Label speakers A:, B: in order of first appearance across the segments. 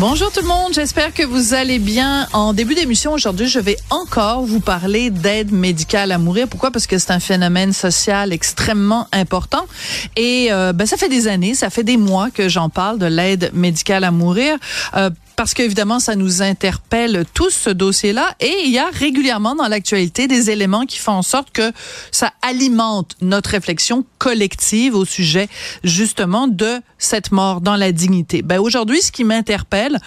A: Bonjour tout le monde, j'espère que vous allez bien. En début d'émission aujourd'hui, je vais encore vous parler d'aide médicale à mourir. Pourquoi? Parce que c'est un phénomène social extrêmement important et euh, ben ça fait des années, ça fait des mois que j'en parle de l'aide médicale à mourir. Euh, parce qu'évidemment, ça nous interpelle tous ce dossier-là et il y a régulièrement dans l'actualité des éléments qui font en sorte que ça alimente notre réflexion collective au sujet justement de cette mort dans la dignité. Ben aujourd'hui, ce qui m'interpelle,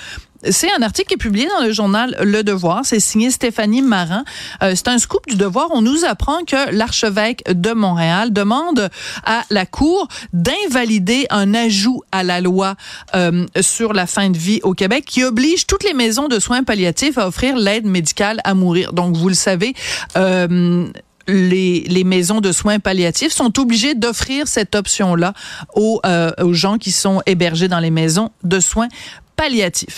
A: c'est un article qui est publié dans le journal Le Devoir. C'est signé Stéphanie Marin. Euh, c'est un scoop du Devoir. On nous apprend que l'archevêque de Montréal demande à la Cour d'invalider un ajout à la loi euh, sur la fin de vie au Québec qui oblige toutes les maisons de soins palliatifs à offrir l'aide médicale à mourir. Donc, vous le savez, euh, les, maisons de soins palliatifs sont obligées d'offrir cette option-là aux, aux gens qui sont hébergés dans les maisons de soins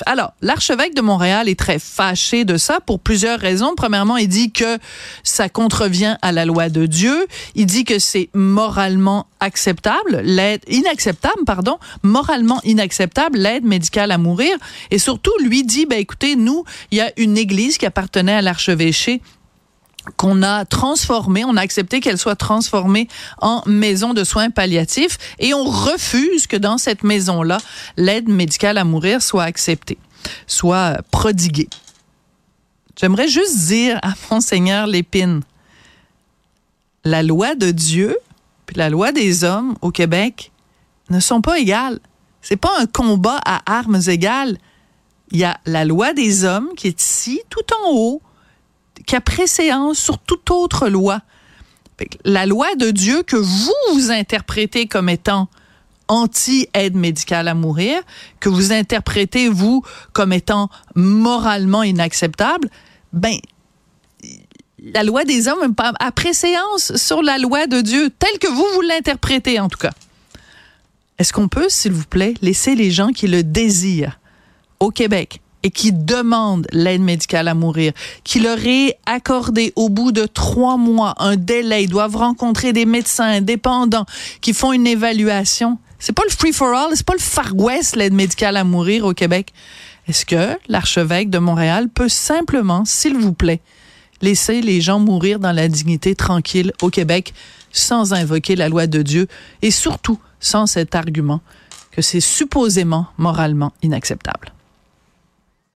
A: Alors, l'archevêque de Montréal est très fâché de ça pour plusieurs raisons. Premièrement, il dit que ça contrevient à la loi de Dieu. Il dit que c'est moralement acceptable, l'aide inacceptable, pardon, moralement inacceptable l'aide médicale à mourir. Et surtout, lui dit, ben écoutez, nous, il y a une église qui appartenait à l'archevêché qu'on a transformé, on a accepté qu'elle soit transformée en maison de soins palliatifs et on refuse que dans cette maison-là, l'aide médicale à mourir soit acceptée, soit prodiguée. J'aimerais juste dire à Monseigneur Lépine, la loi de Dieu puis la loi des hommes au Québec ne sont pas égales. C'est pas un combat à armes égales. Il y a la loi des hommes qui est ici, tout en haut, qui a préséance sur toute autre loi. La loi de Dieu que vous, vous interprétez comme étant anti-aide médicale à mourir, que vous interprétez, vous, comme étant moralement inacceptable, ben, la loi des hommes a préséance sur la loi de Dieu, telle que vous, vous l'interprétez, en tout cas. Est-ce qu'on peut, s'il vous plaît, laisser les gens qui le désirent au Québec et qui demandent l'aide médicale à mourir, qui leur est accordé au bout de trois mois un délai, ils doivent rencontrer des médecins indépendants qui font une évaluation. C'est pas le free for all, c'est pas le Far West l'aide médicale à mourir au Québec. Est-ce que l'archevêque de Montréal peut simplement, s'il vous plaît, laisser les gens mourir dans la dignité tranquille au Québec sans invoquer la loi de Dieu et surtout sans cet argument que c'est supposément moralement inacceptable?